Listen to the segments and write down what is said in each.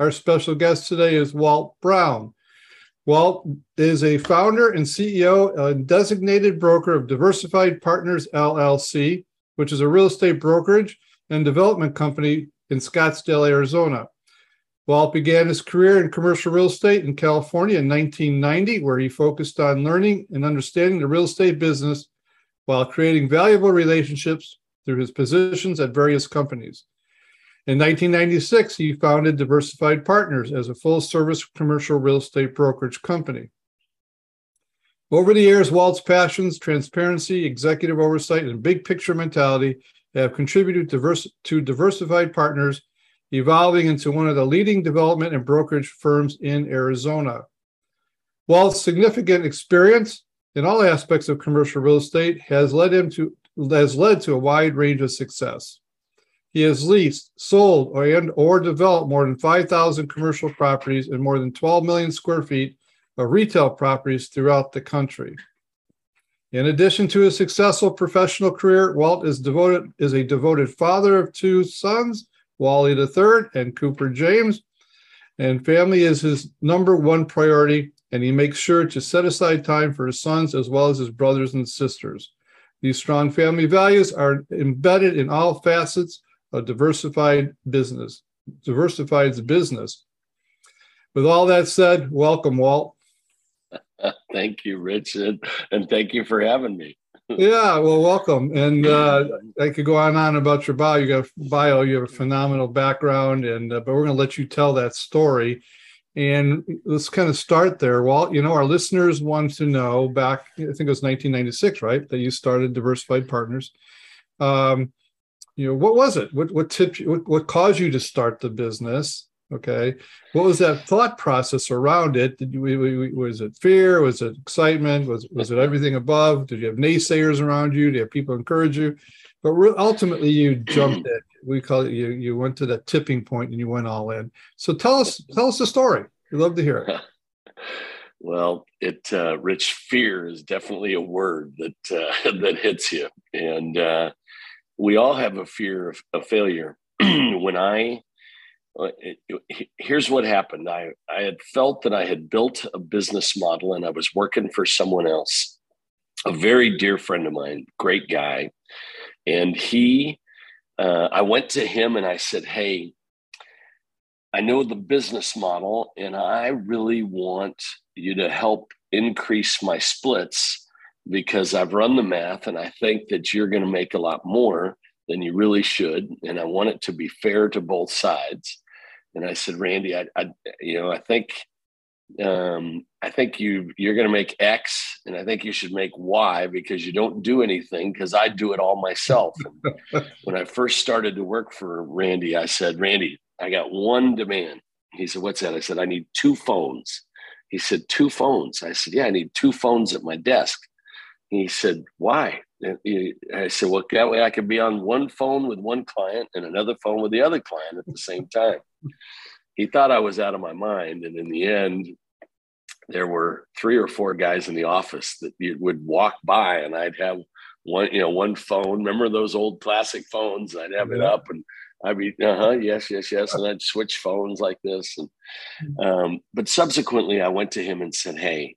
Our special guest today is Walt Brown. Walt is a founder and CEO and designated broker of Diversified Partners LLC, which is a real estate brokerage and development company in Scottsdale, Arizona. Walt began his career in commercial real estate in California in 1990, where he focused on learning and understanding the real estate business while creating valuable relationships through his positions at various companies. In 1996, he founded Diversified Partners as a full service commercial real estate brokerage company. Over the years, Walt's passions, transparency, executive oversight, and big picture mentality have contributed to Diversified Partners, evolving into one of the leading development and brokerage firms in Arizona. Walt's significant experience in all aspects of commercial real estate has led him to has led to a wide range of success. He has leased, sold, or, or developed more than 5,000 commercial properties and more than 12 million square feet of retail properties throughout the country. In addition to his successful professional career, Walt is devoted is a devoted father of two sons, Wally III and Cooper James, and family is his number one priority, and he makes sure to set aside time for his sons as well as his brothers and sisters. These strong family values are embedded in all facets a diversified business, diversified business. With all that said, welcome, Walt. thank you, Richard, and thank you for having me. yeah, well, welcome. And uh, I could go on and on about your bio. You got bio. You have a phenomenal background, and uh, but we're going to let you tell that story. And let's kind of start there. Walt, you know, our listeners want to know back, I think it was 1996, right? That you started Diversified Partners. Um, you know what was it? What what tipped you what, what caused you to start the business? Okay. What was that thought process around it? Did you was it fear? Was it excitement? Was was it everything above? Did you have naysayers around you? Did you have people encourage you? But ultimately you jumped in. We call it you you went to that tipping point and you went all in. So tell us tell us the story. We'd love to hear it. Well it uh, rich fear is definitely a word that uh, that hits you. And uh, we all have a fear of, of failure. when I, uh, here's what happened I, I had felt that I had built a business model and I was working for someone else, a very dear friend of mine, great guy. And he, uh, I went to him and I said, Hey, I know the business model and I really want you to help increase my splits because I've run the math and I think that you're going to make a lot more than you really should. And I want it to be fair to both sides. And I said, Randy, I, I you know, I think, um, I think you you're going to make X, and I think you should make Y because you don't do anything because I do it all myself. when I first started to work for Randy, I said, Randy, I got one demand. He said, What's that? I said, I need two phones. He said, Two phones. I said, Yeah, I need two phones at my desk he said, Why? I said, Well, that way I could be on one phone with one client and another phone with the other client at the same time. he thought I was out of my mind. And in the end, there were three or four guys in the office that you would walk by and I'd have one, you know, one phone. Remember those old classic phones? I'd have it up and I'd be, uh huh, yes, yes, yes. And I'd switch phones like this. And, mm. um, but subsequently, I went to him and said, Hey,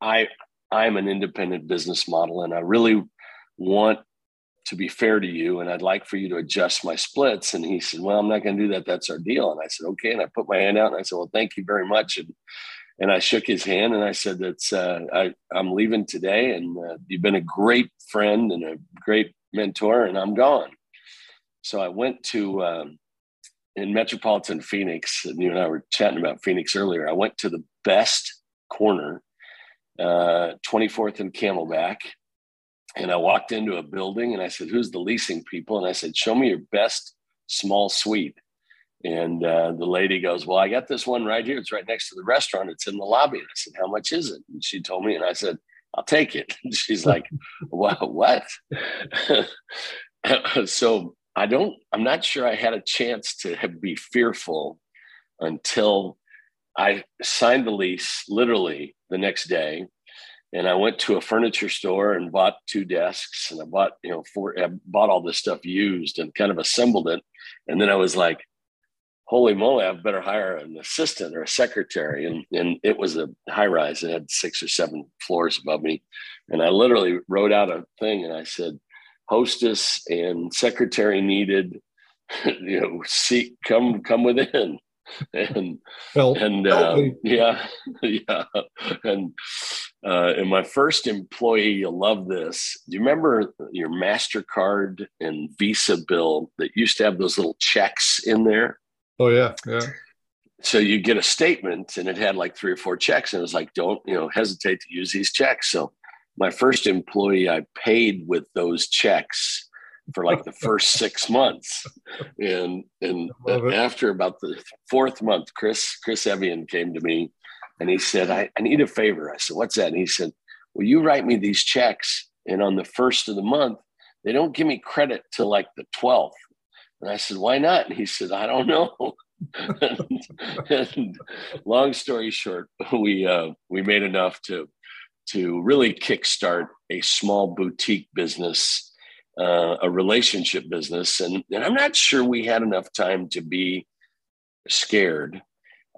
I, I'm an independent business model and I really want to be fair to you and I'd like for you to adjust my splits. And he said, Well, I'm not going to do that. That's our deal. And I said, Okay. And I put my hand out and I said, Well, thank you very much. And and I shook his hand and I said, That's uh, I, I'm leaving today. And uh, you've been a great friend and a great mentor, and I'm gone. So I went to um, in metropolitan Phoenix, and you and I were chatting about Phoenix earlier. I went to the best corner uh, 24th and Camelback. And I walked into a building and I said, Who's the leasing people? And I said, Show me your best small suite. And uh, the lady goes, Well, I got this one right here. It's right next to the restaurant. It's in the lobby. And I said, How much is it? And she told me, and I said, I'll take it. And she's like, What? What? so I don't, I'm not sure I had a chance to be fearful until I signed the lease literally the next day. And I went to a furniture store and bought two desks and I bought, you know, four, I bought all this stuff used and kind of assembled it. And then I was like, holy moly, I better hire an assistant or a secretary. And, and it was a high rise. It had six or seven floors above me. And I literally wrote out a thing and I said, hostess and secretary needed, you know, seek, come, come within. And, Help. and, uh, yeah, yeah. And, uh, and my first employee, you'll love this. Do you remember your MasterCard and Visa bill that used to have those little checks in there? Oh yeah, yeah. So you get a statement and it had like three or four checks, and it was like, don't you know, hesitate to use these checks. So my first employee, I paid with those checks for like the first six months, and and after about the fourth month, Chris Chris Evian came to me, and he said, I, I need a favor. I said, what's that? And he said, Will you write me these checks? And on the first of the month, they don't give me credit till like the twelfth. And I said, why not? And he said, I don't know. and, and, long story short, we uh, we made enough to to really kickstart a small boutique business, uh, a relationship business, and, and I'm not sure we had enough time to be scared.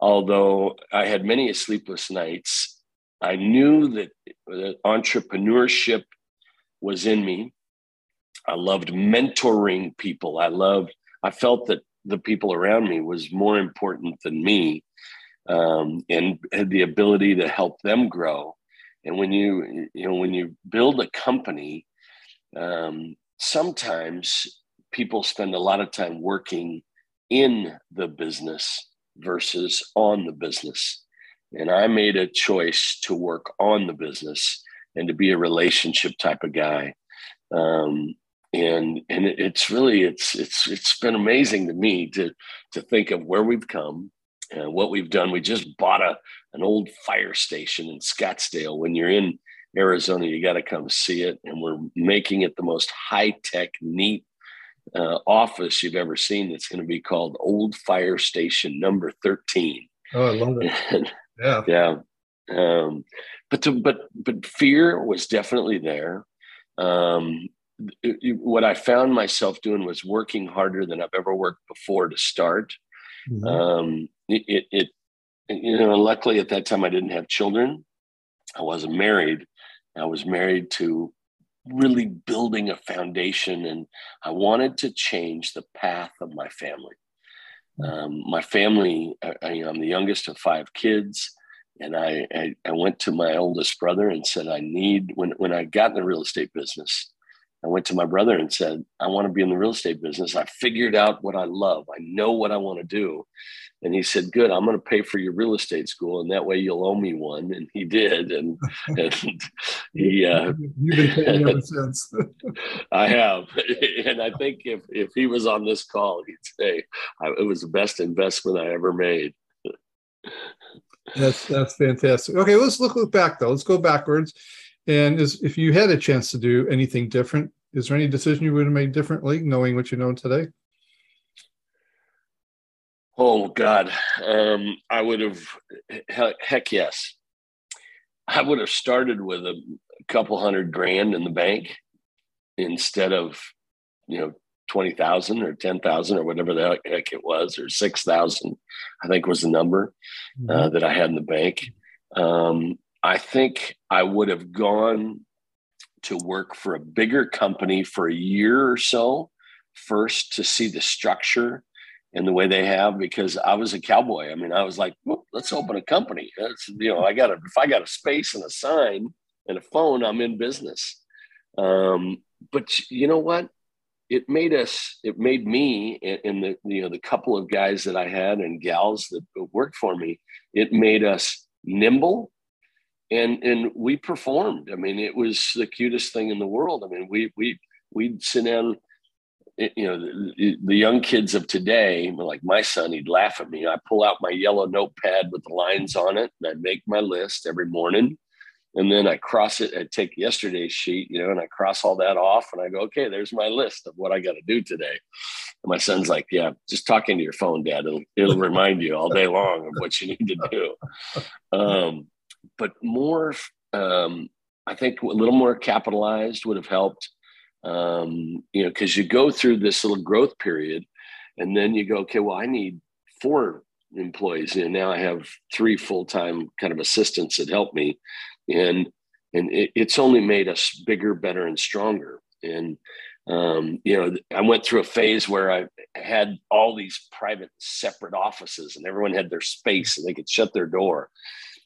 Although I had many sleepless nights, I knew that, that entrepreneurship was in me. I loved mentoring people. I loved, I felt that the people around me was more important than me um, and had the ability to help them grow. And when you, you know, when you build a company, um, sometimes people spend a lot of time working in the business versus on the business. And I made a choice to work on the business and to be a relationship type of guy. Um, and and it's really it's it's it's been amazing to me to to think of where we've come and what we've done. We just bought a an old fire station in Scottsdale. When you're in Arizona, you got to come see it, and we're making it the most high tech, neat uh, office you've ever seen. That's going to be called Old Fire Station Number Thirteen. Oh, I love it. And, yeah, yeah. Um, but to, but but fear was definitely there. Um, it, what I found myself doing was working harder than I've ever worked before to start. Mm-hmm. Um, it, it, it, you know, luckily at that time I didn't have children. I wasn't married. I was married to really building a foundation, and I wanted to change the path of my family. Um, my family, I, I'm the youngest of five kids. And I, I, I went to my oldest brother and said, I need, when, when I got in the real estate business, I went to my brother and said, I want to be in the real estate business. I figured out what I love. I know what I want to do. And he said, Good, I'm going to pay for your real estate school. And that way you'll owe me one. And he did. And, and he, uh, you've been paying ever since. I have. And I think if, if he was on this call, he'd say it was the best investment I ever made. That's, that's fantastic. Okay. Let's look, look back though. Let's go backwards. And is, if you had a chance to do anything different, is there any decision you would have made differently, knowing what you know today? Oh God, um, I would have. Heck yes, I would have started with a couple hundred grand in the bank instead of, you know, twenty thousand or ten thousand or whatever the heck it was, or six thousand. I think was the number uh, mm-hmm. uh, that I had in the bank. Um, I think I would have gone to work for a bigger company for a year or so first to see the structure and the way they have because I was a cowboy. I mean, I was like, let's open a company. That's, you know, I got a, if I got a space and a sign and a phone, I'm in business. Um, but you know what? It made us, it made me and the, you know, the couple of guys that I had and gals that worked for me, it made us nimble and and we performed. I mean, it was the cutest thing in the world. I mean, we we we'd sit down you know the, the, young kids of today like my son he'd laugh at me. I pull out my yellow notepad with the lines on it and i make my list every morning. And then i cross it i take yesterday's sheet you know and i cross all that off and i go okay there's my list of what i got to do today. And my son's like yeah just talking to your phone dad. It'll, it'll remind you all day long of what you need to do. Um, but more um, i think a little more capitalized would have helped um, you know, because you go through this little growth period, and then you go, okay, well, I need four employees, and now I have three full time kind of assistants that help me, and and it, it's only made us bigger, better, and stronger. And um, you know, I went through a phase where I had all these private, separate offices, and everyone had their space, and they could shut their door.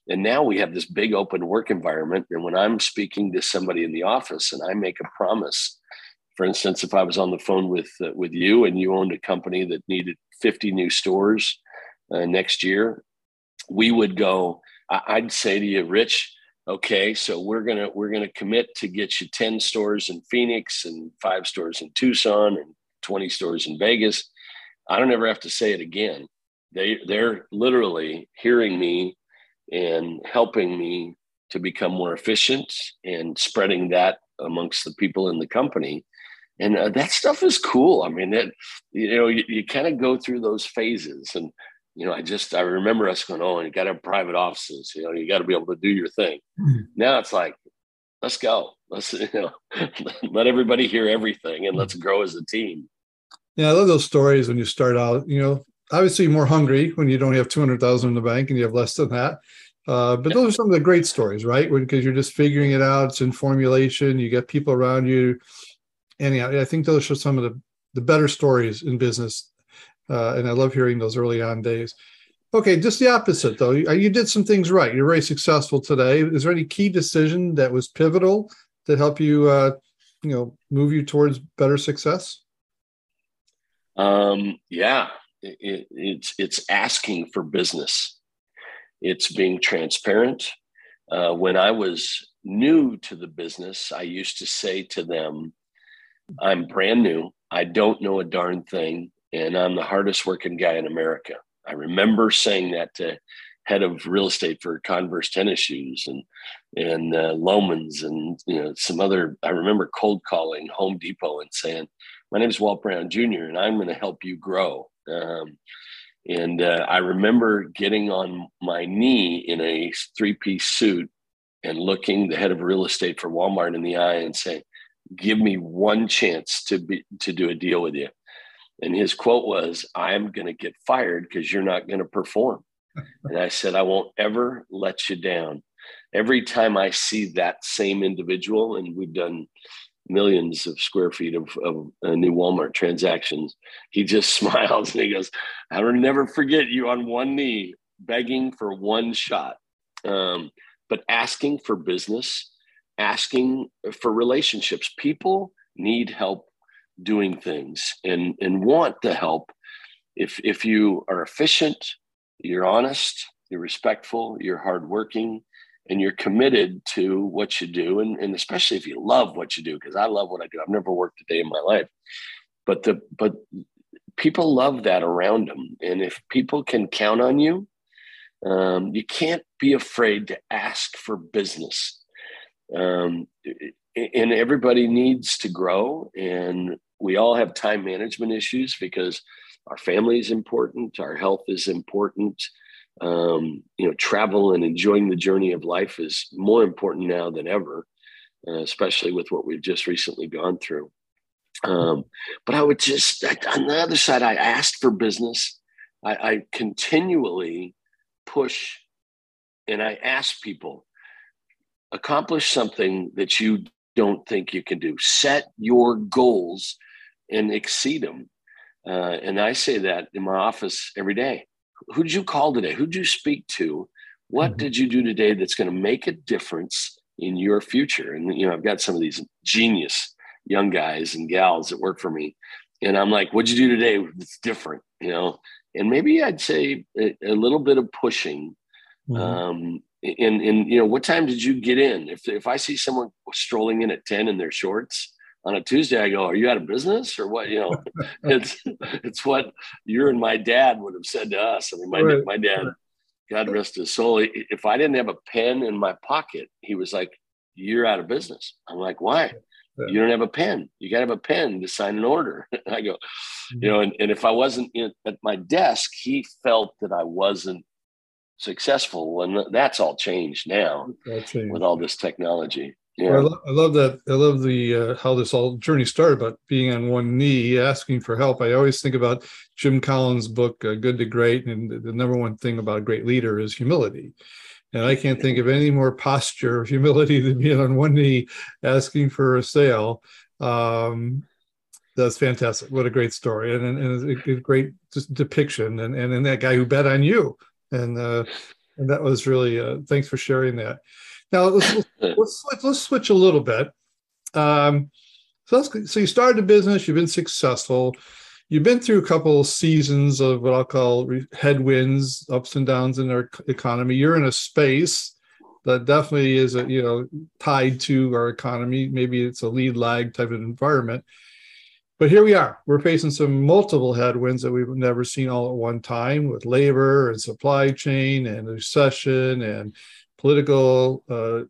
And now we have this big open work environment. And when I'm speaking to somebody in the office and I make a promise for instance, if I was on the phone with uh, with you and you owned a company that needed 50 new stores uh, next year, we would go. I'd say to you, Rich, okay, so we're gonna we're gonna commit to get you 10 stores in Phoenix and five stores in Tucson and 20 stores in Vegas. I don't ever have to say it again. They they're literally hearing me and helping me to become more efficient and spreading that amongst the people in the company and uh, that stuff is cool. I mean, that you know, you, you kind of go through those phases, and you know, I just I remember us going, oh, and you got to have private offices. You know, you got to be able to do your thing. Mm-hmm. Now it's like, let's go. Let's you know, let everybody hear everything, and let's grow as a team. Yeah, I love those stories when you start out. You know, obviously more hungry when you don't have two hundred thousand in the bank and you have less than that. Uh, but those are some of the great stories, right? Because you're just figuring it out. It's in formulation. You get people around you yeah, I think those are some of the, the better stories in business. Uh, and I love hearing those early on days. Okay, just the opposite though. You, you did some things right. You're very successful today. Is there any key decision that was pivotal that helped you, uh, you know, move you towards better success? Um, yeah, it, it's it's asking for business. It's being transparent. Uh, when I was new to the business, I used to say to them, I'm brand new. I don't know a darn thing, and I'm the hardest working guy in America. I remember saying that to head of real estate for Converse tennis shoes and and uh, Loehmann's and you know some other. I remember cold calling Home Depot and saying, "My name is Walt Brown Jr. and I'm going to help you grow." Um, and uh, I remember getting on my knee in a three piece suit and looking the head of real estate for Walmart in the eye and saying, give me one chance to be to do a deal with you. And his quote was i'm going to get fired because you're not going to perform. And i said i won't ever let you down. Every time i see that same individual and we've done millions of square feet of, of uh, new walmart transactions he just smiles and he goes i will never forget you on one knee begging for one shot um, but asking for business asking for relationships. People need help doing things and, and want the help. If, if you are efficient, you're honest, you're respectful, you're hardworking, and you're committed to what you do, and, and especially if you love what you do, because I love what I do. I've never worked a day in my life. But the but people love that around them. And if people can count on you, um, you can't be afraid to ask for business um, and everybody needs to grow and we all have time management issues because our family is important our health is important um, you know travel and enjoying the journey of life is more important now than ever uh, especially with what we've just recently gone through um, but i would just on the other side i asked for business I, I continually push and i ask people accomplish something that you don't think you can do. Set your goals and exceed them. Uh, and I say that in my office every day. Who did you call today? Who did you speak to? What mm-hmm. did you do today that's going to make a difference in your future? And you know, I've got some of these genius young guys and gals that work for me, and I'm like, "What'd you do today? It's different," you know. And maybe I'd say a, a little bit of pushing mm-hmm. um, and and you know what time did you get in if if i see someone strolling in at 10 in their shorts on a Tuesday, I go, "Are you out of business or what?" You know, it's it's what you and my dad would have said to us. I mean, my right. my dad, God rest his soul. If I didn't have a pen in my pocket, he was like, "You're out of business." I'm like, "Why?" Yeah. You don't have a pen. You got to have a pen to sign an order. I go, mm-hmm. you know, and, and if I wasn't in, at my desk, he felt that I wasn't successful. And that's all changed now changed. with all this technology. Yeah. I, love, I, love, that. I love the uh, how this all journey started about being on one knee, asking for help. I always think about Jim Collins' book, uh, Good to Great, and the number one thing about a great leader is humility. And I can't think of any more posture of humility than being on one knee asking for a sale. Um, that's fantastic. What a great story and, and, and a, great depiction. And, and, and that guy who bet on you. And, uh, and that was really, uh, thanks for sharing that. Now let's, let's, let's, let's switch a little bit. Um, so, so you started a business, you've been successful you've been through a couple of seasons of what I'll call headwinds, ups and downs in our economy. You're in a space that definitely is a, you know tied to our economy. Maybe it's a lead lag type of environment. But here we are. We're facing some multiple headwinds that we've never seen all at one time with labor and supply chain and recession and political uh,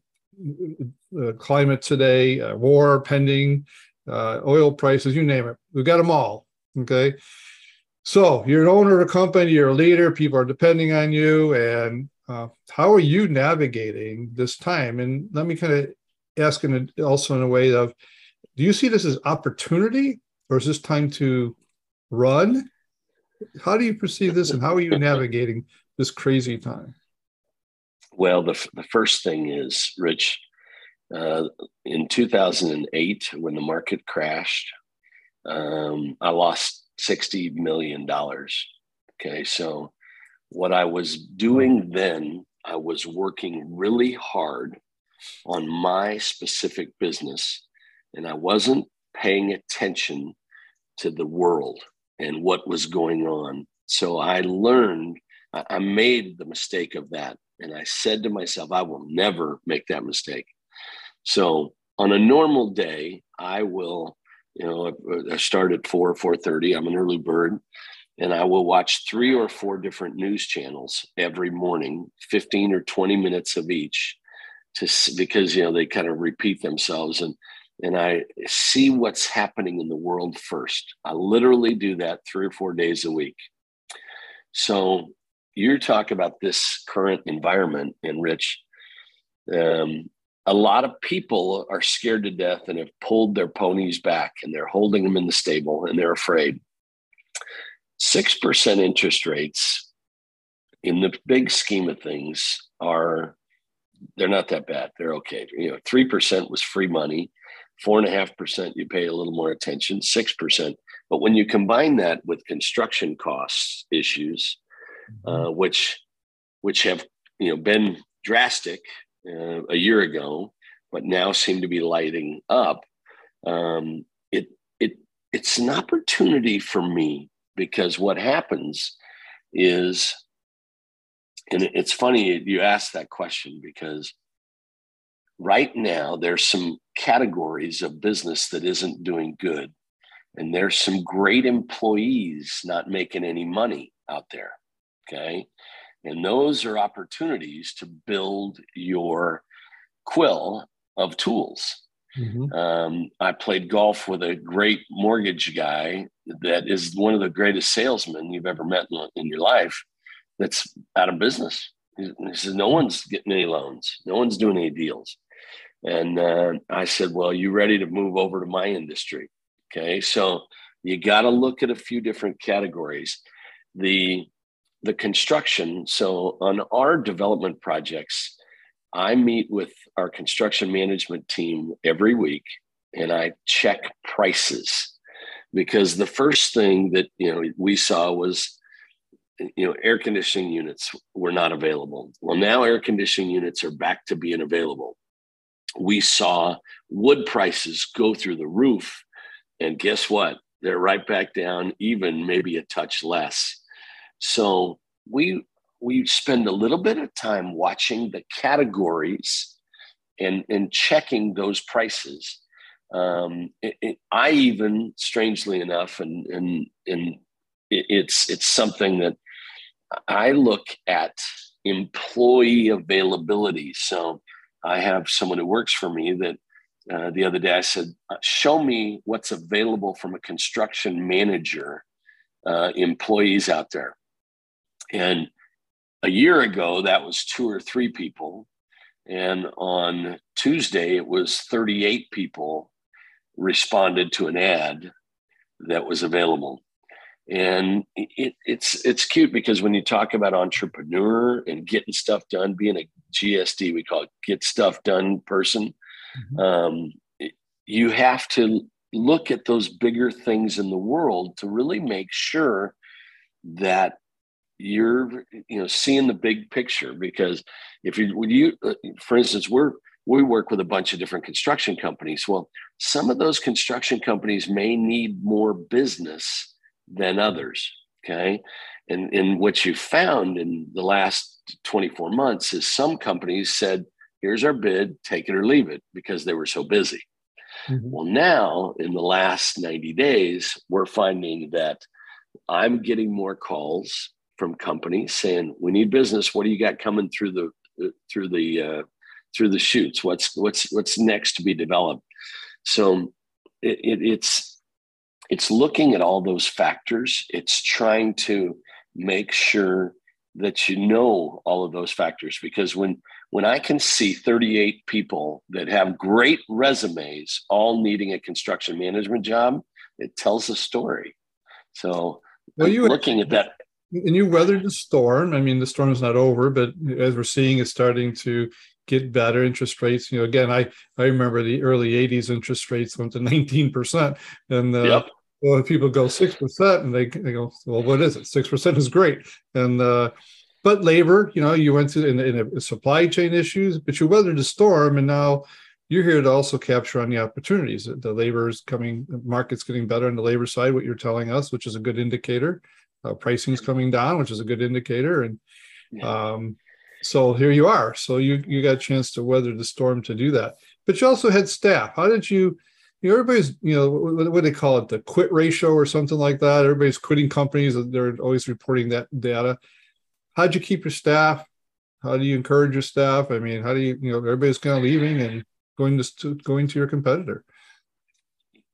uh, climate today, uh, war pending, uh, oil prices, you name it. We've got them all. Okay. So you're an owner of a company, you're a leader, people are depending on you. And uh, how are you navigating this time? And let me kind of ask in a, also in a way of do you see this as opportunity or is this time to run? How do you perceive this and how are you navigating this crazy time? Well, the, the first thing is, Rich, uh, in 2008, when the market crashed, um, I lost $60 million. Okay. So, what I was doing then, I was working really hard on my specific business, and I wasn't paying attention to the world and what was going on. So, I learned, I made the mistake of that. And I said to myself, I will never make that mistake. So, on a normal day, I will you know, I start at four, or four thirty. I'm an early bird, and I will watch three or four different news channels every morning, fifteen or twenty minutes of each, to because you know they kind of repeat themselves, and and I see what's happening in the world first. I literally do that three or four days a week. So you talk about this current environment, and Rich. Um, a lot of people are scared to death and have pulled their ponies back and they're holding them in the stable and they're afraid. 6% interest rates in the big scheme of things are they're not that bad. They're okay. You know, 3% was free money, four and a half percent you pay a little more attention, six percent. But when you combine that with construction costs issues. Uh, which which have you know been drastic uh, a year ago, but now seem to be lighting up. Um, it it it's an opportunity for me because what happens is, and it's funny you ask that question because right now there's some categories of business that isn't doing good and there's some great employees not making any money out there okay and those are opportunities to build your quill of tools. Mm-hmm. Um, I played golf with a great mortgage guy that is one of the greatest salesmen you've ever met in, in your life that's out of business. He, says, No one's getting any loans, no one's doing any deals. And uh, I said, Well, you ready to move over to my industry? Okay. So you got to look at a few different categories. The the construction. So on our development projects, I meet with our construction management team every week and I check prices because the first thing that you know we saw was you know air conditioning units were not available. Well, now air conditioning units are back to being available. We saw wood prices go through the roof and guess what? They're right back down even maybe a touch less. So we we spend a little bit of time watching the categories and and checking those prices. Um, it, it, I even, strangely enough, and and and it, it's it's something that I look at employee availability. So I have someone who works for me that uh, the other day I said, uh, "Show me what's available from a construction manager uh, employees out there," and a year ago that was two or three people and on tuesday it was 38 people responded to an ad that was available and it, it's it's cute because when you talk about entrepreneur and getting stuff done being a gsd we call it get stuff done person mm-hmm. um, you have to look at those bigger things in the world to really make sure that you're you know seeing the big picture because if you when you uh, for instance we're we work with a bunch of different construction companies. Well some of those construction companies may need more business than others okay? And and what you found in the last 24 months is some companies said here's our bid take it or leave it because they were so busy. Mm-hmm. well now in the last 90 days we're finding that i'm getting more calls from companies saying we need business. What do you got coming through the through the uh, through the chutes what's what's what's next to be developed? So it, it, it's it's looking at all those factors. It's trying to make sure that you know all of those factors because when when i can see 38 people that have great resumes all needing a construction management job it tells a story. So well, you looking at that and you weathered the storm. I mean, the storm is not over, but as we're seeing, it's starting to get better. Interest rates, you know, again, I I remember the early '80s interest rates went to 19 percent, and uh, yep. well, people go six percent, and they they go, well, what is it? Six percent is great, and uh, but labor, you know, you went to in, in a supply chain issues, but you weathered the storm, and now you're here to also capture on the opportunities. The labor is coming, the market's getting better on the labor side. What you're telling us, which is a good indicator. Uh, pricing's coming down, which is a good indicator. And um, so here you are. So you you got a chance to weather the storm to do that. But you also had staff. How did you? You know, everybody's you know what, what do they call it, the quit ratio or something like that. Everybody's quitting companies. They're always reporting that data. How'd you keep your staff? How do you encourage your staff? I mean, how do you you know everybody's kind of leaving and going to going to your competitor?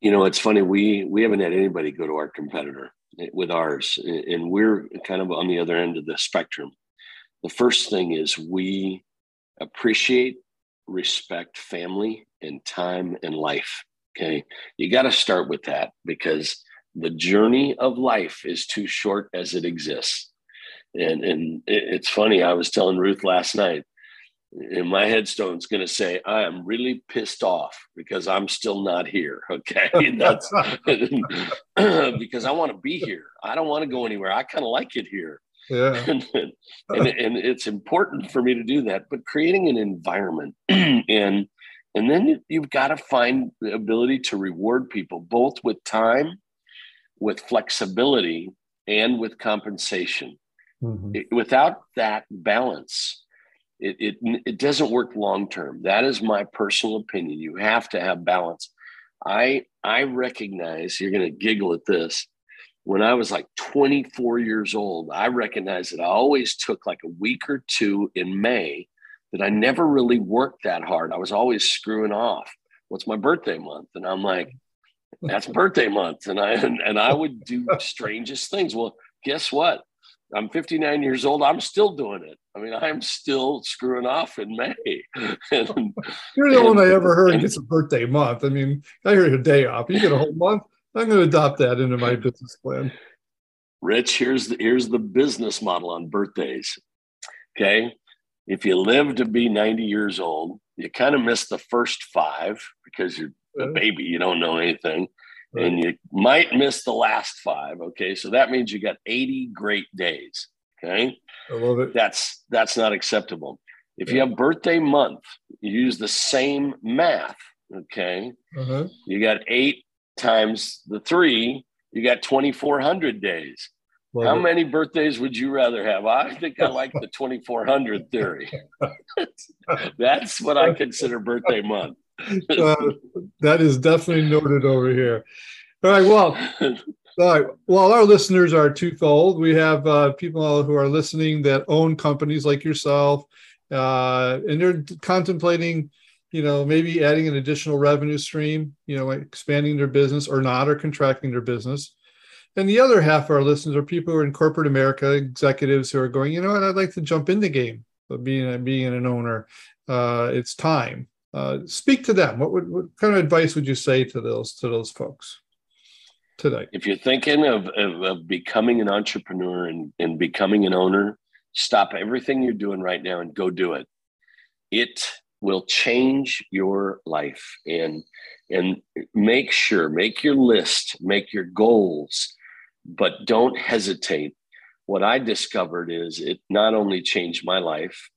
You know, it's funny. We we haven't had anybody go to our competitor with ours, and we're kind of on the other end of the spectrum. The first thing is we appreciate, respect family and time and life. Okay. You got to start with that because the journey of life is too short as it exists. And, and it's funny, I was telling Ruth last night, and my headstone's going to say i am really pissed off because i'm still not here okay? That's because i want to be here. I don't want to go anywhere. I kind of like it here. Yeah. and, and, and, it's important for me to do that but creating an environment and and then you've got to find the ability to reward people both with time with flexibility and with compensation. Mm-hmm. it, without that balance it, it, it doesn't work long term. That is my personal opinion. You have to have balance. I I recognize you're going to giggle at this. When I was like 24 years old, I recognized that I always took like a week or two in May that I never really worked that hard. I was always screwing off. What's my birthday month? And I'm like, that's birthday month. And I and, and I would do strangest things. Well, guess what? I'm 59 years old. I'm still doing it. I mean, I'm still screwing off in May. and, You're the only one I ever heard and, gets a birthday month. I mean, I hear a day off. You get a whole month. I'm going to adopt that into my business plan. Rich, here's the here's the business model on birthdays. Okay, if you live to be 90 years old, you kind of miss the first five because you're a baby. You don't know anything right. and you might miss the last five. Okay, so that means you got 80 great days. Okay, I love it. That's that's not acceptable. If yeah. you have birthday month, you use the same math. Okay, uh-huh. you got eight times the three, you got 2,400 days. Love How it. many birthdays would you rather have? I think I like the 2400 theory. That's what I consider birthday month. uh, that is definitely noted over here. All right. Well, all right. Well, our listeners are twofold. We have uh, people who are listening that own companies like yourself, uh, and they're contemplating, you know, maybe adding an additional revenue stream, you know, expanding their business or not, or contracting their business. And the other half of our listeners are people who are in corporate America, executives who are going, you know what, I'd like to jump in the game of being a, being an owner. Uh, it's time. Uh, speak to them. What would what kind of advice would you say to those to those folks today? If you're thinking of, of, of becoming an entrepreneur and, and becoming an owner, stop everything you're doing right now and go do it. It will change your life and and make sure make your list make your goals but don't hesitate. What I discovered is it not only changed my life,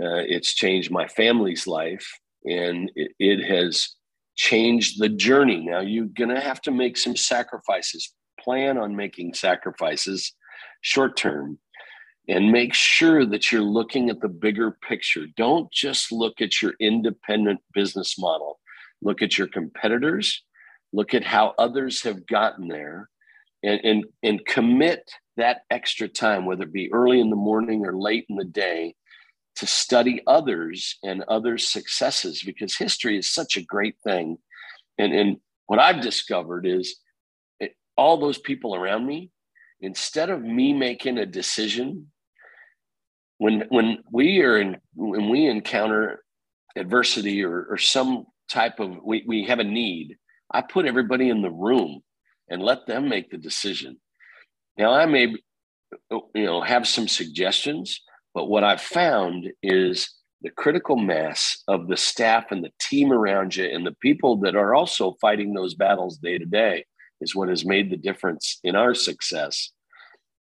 uh, it's changed my family's life, and it, it has changed the journey. Now, you're going to have to make some sacrifices. Plan on making sacrifices short term and make sure that you're looking at the bigger picture. Don't just look at your independent business model, look at your competitors, look at how others have gotten there, and, and, and commit that extra time, whether it be early in the morning or late in the day, to study others and others' successes because history is such a great thing. And, and what I've discovered is it, all those people around me, instead of me making a decision, when when we are in when we encounter adversity or, or some type of we, we have a need, I put everybody in the room and let them make the decision. Now, I may, you know, have some suggestions, but what I've found is the critical mass of the staff and the team around you and the people that are also fighting those battles day to day is what has made the difference in our success.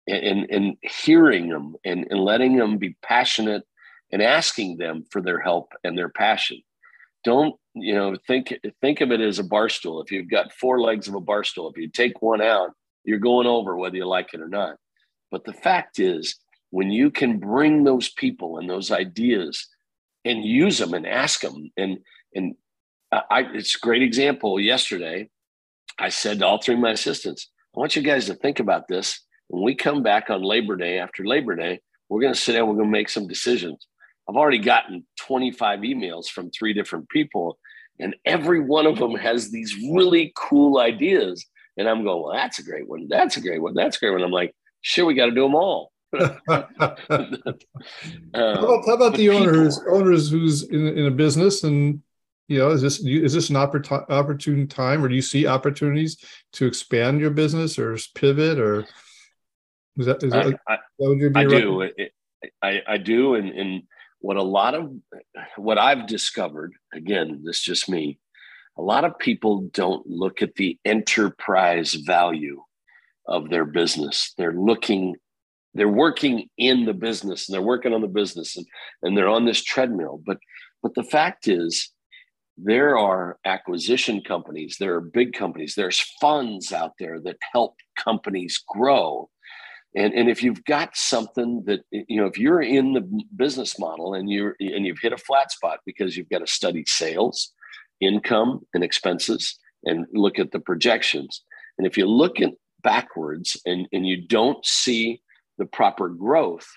And, and hearing them and, and letting them be passionate and asking them for their help and their passion. Don't you know think think of it as a bar stool if you've got four legs of a bar stool if you take one out you're going over whether you like it or not but the fact is when you can bring those people and those ideas and use them and ask them and and I, it's a great example yesterday i said to all three of my assistants i want you guys to think about this when we come back on labor day after labor day we're going to sit down we're going to make some decisions I've already gotten 25 emails from three different people, and every one of them has these really cool ideas. And I'm going, well, that's a great one. That's a great one. That's a great one. I'm like, sure, we got to do them all. Uh, how about, how about the owners owners who's in, in a business and you know is this is this an oppor- opportune time or do you see opportunities to expand your business or pivot or is that, is that, I, I, I do I, I do and, and what a lot of what I've discovered, again, this just me, a lot of people don't look at the enterprise value of their business. They're looking, they're working in the business and they're working on the business and, and they're on this treadmill. But but the fact is, there are acquisition companies, there are big companies, there's funds out there that help companies grow and and if you've got something that you know if you're in the business model and you're and you've hit a flat spot because you've got to study sales income and expenses and look at the projections and if you look at backwards and and you don't see the proper growth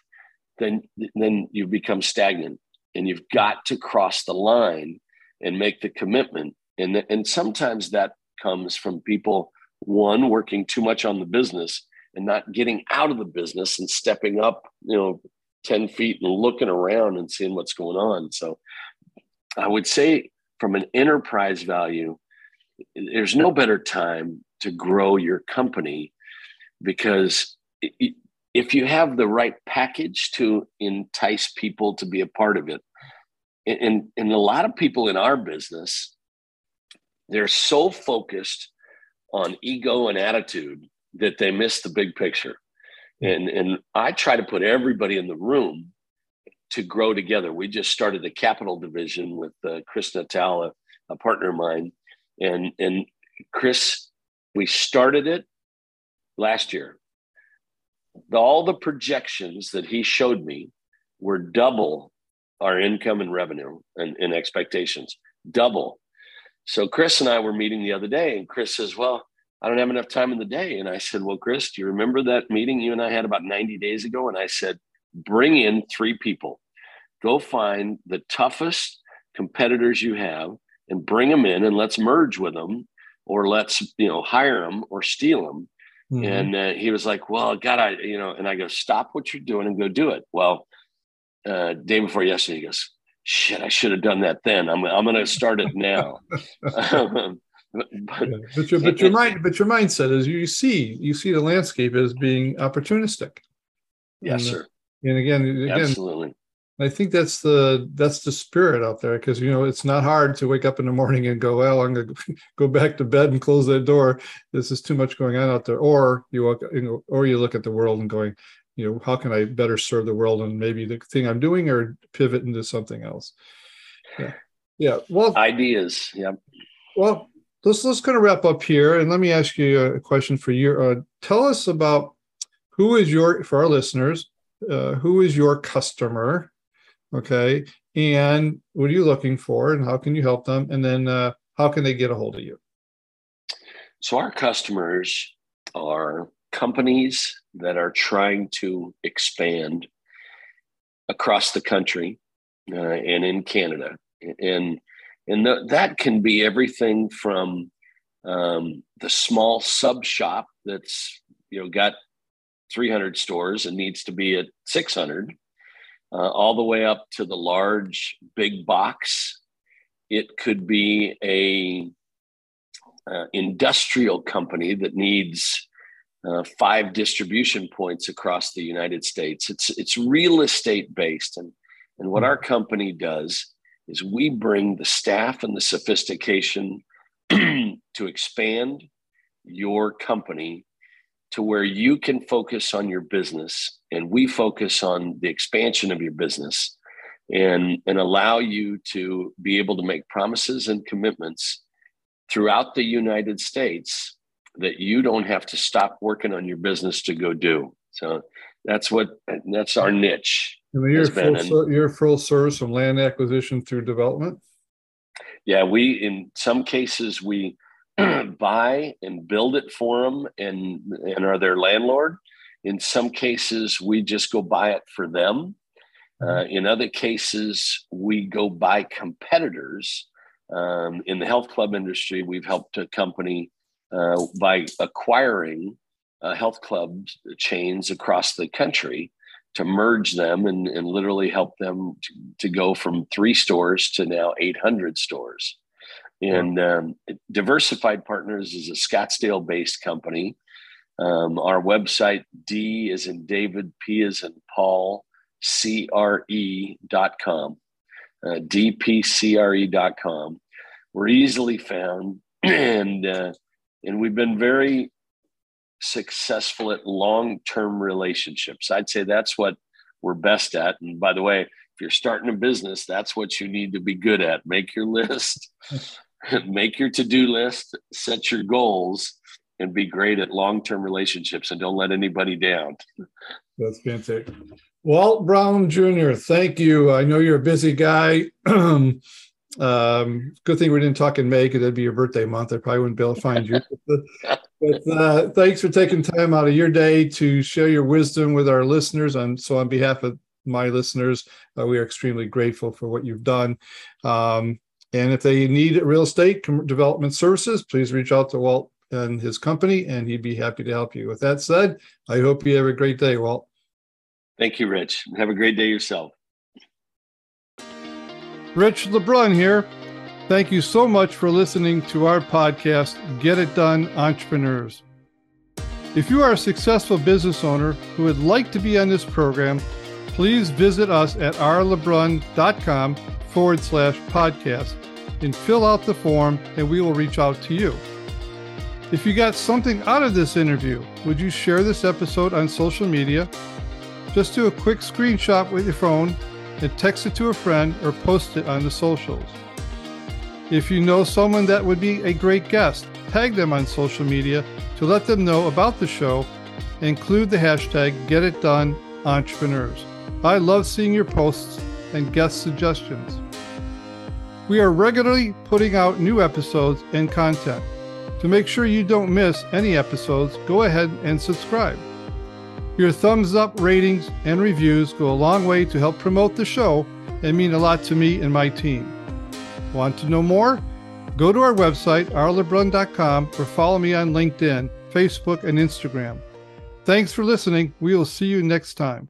then then you become stagnant and you've got to cross the line and make the commitment and and sometimes that comes from people one working too much on the business and not getting out of the business and stepping up, you know, 10 feet and looking around and seeing what's going on. So I would say from an enterprise value, there's no better time to grow your company because if you have the right package to entice people to be a part of it, and, and a lot of people in our business, they're so focused on ego and attitude that they miss the big picture. And, and I try to put everybody in the room to grow together. We just started the capital division with uh, Chris Natal, a, a partner of mine. And, and Chris, we started it last year. All the projections that he showed me were double our income and revenue and, and expectations, double. So Chris and I were meeting the other day, and Chris says, Well, I don't have enough time in the day. And I said, Well, Chris, do you remember that meeting you and I had about 90 days ago? And I said, Bring in three people. Go find the toughest competitors you have and bring them in and let's merge with them or let's, you know, hire them or steal them. Mm-hmm. And uh, he was like, Well, God, I, you know, and I go, Stop what you're doing and go do it. Well, uh, day before yesterday, he goes, Shit, I should have done that then. I'm, I'm going to start it now. but, but, your but your mind but your mindset is you see you see the landscape as being opportunistic. Yes, and, uh, sir. And again, again, absolutely. I think that's the that's the spirit out there because you know it's not hard to wake up in the morning and go, well, I'm going to go back to bed and close that door. This is too much going on out there. Or you walk, you know, or you look at the world and going, you know, how can I better serve the world and maybe the thing I'm doing or pivot into something else. Yeah, yeah. Well, ideas. Yeah. Well, let's let's kind of wrap up here, and let me ask you a question for you. Uh, tell us about who is your for our listeners. Uh, who is your customer? Okay, and what are you looking for, and how can you help them? And then uh, how can they get a hold of you? So our customers are companies that are trying to expand across the country uh, and in Canada, and and that can be everything from um, the small sub shop that's you know got 300 stores and needs to be at 600 uh, all the way up to the large big box. It could be a uh, industrial company that needs uh, five distribution points across the United States. It's it's real estate based, and and what our company does is we bring the staff and the sophistication to expand your company to where you can focus on your business and we focus on the expansion of your business and and allow you to be able to make promises and commitments throughout the United States that you don't have to stop working on your business to go do. So that's what that's our niche. And you're full, you're full service from land acquisition through development. Yeah, we in some cases we buy and build it for them and and are their landlord. In some cases, we just go buy it for them. Uh, mm-hmm. in other cases, we go buy competitors. Um, in the health club industry, we've helped a company uh, by acquiring uh, health club chains across the country to merge them and, and literally help them to, to, go from three stores to now 800 stores. And um, Diversified Partners is a Scottsdale based company. Um, our website, D is in David, P is in Paul, CRE.com, uh, DPCRE.com. We're easily found and uh, and we've been very successful at long-term relationships. I'd say that's what we're best at. And by the way, if you're starting a business, that's what you need to be good at. Make your list, make your to-do list, set your goals, and be great at long-term relationships and don't let anybody down. That's fantastic. Walt Brown Jr., thank you. I know you're a busy guy. Um, good thing we didn't talk in May because that'd be your birthday month. I probably wouldn't be able to find you. but uh, thanks for taking time out of your day to share your wisdom with our listeners. And so, on behalf of my listeners, uh, we are extremely grateful for what you've done. Um, and if they need real estate development services, please reach out to Walt and his company, and he'd be happy to help you. With that said, I hope you have a great day, Walt. Thank you, Rich. Have a great day yourself. Rich LeBrun here. Thank you so much for listening to our podcast, Get It Done Entrepreneurs. If you are a successful business owner who would like to be on this program, please visit us at rlebrun.com forward slash podcast and fill out the form and we will reach out to you. If you got something out of this interview, would you share this episode on social media? Just do a quick screenshot with your phone and text it to a friend or post it on the socials. If you know someone that would be a great guest, tag them on social media to let them know about the show include the hashtag GetItDoneEntrepreneurs. I love seeing your posts and guest suggestions. We are regularly putting out new episodes and content. To make sure you don't miss any episodes, go ahead and subscribe. Your thumbs up, ratings, and reviews go a long way to help promote the show and mean a lot to me and my team. Want to know more? Go to our website, rlebrun.com, or follow me on LinkedIn, Facebook, and Instagram. Thanks for listening. We will see you next time.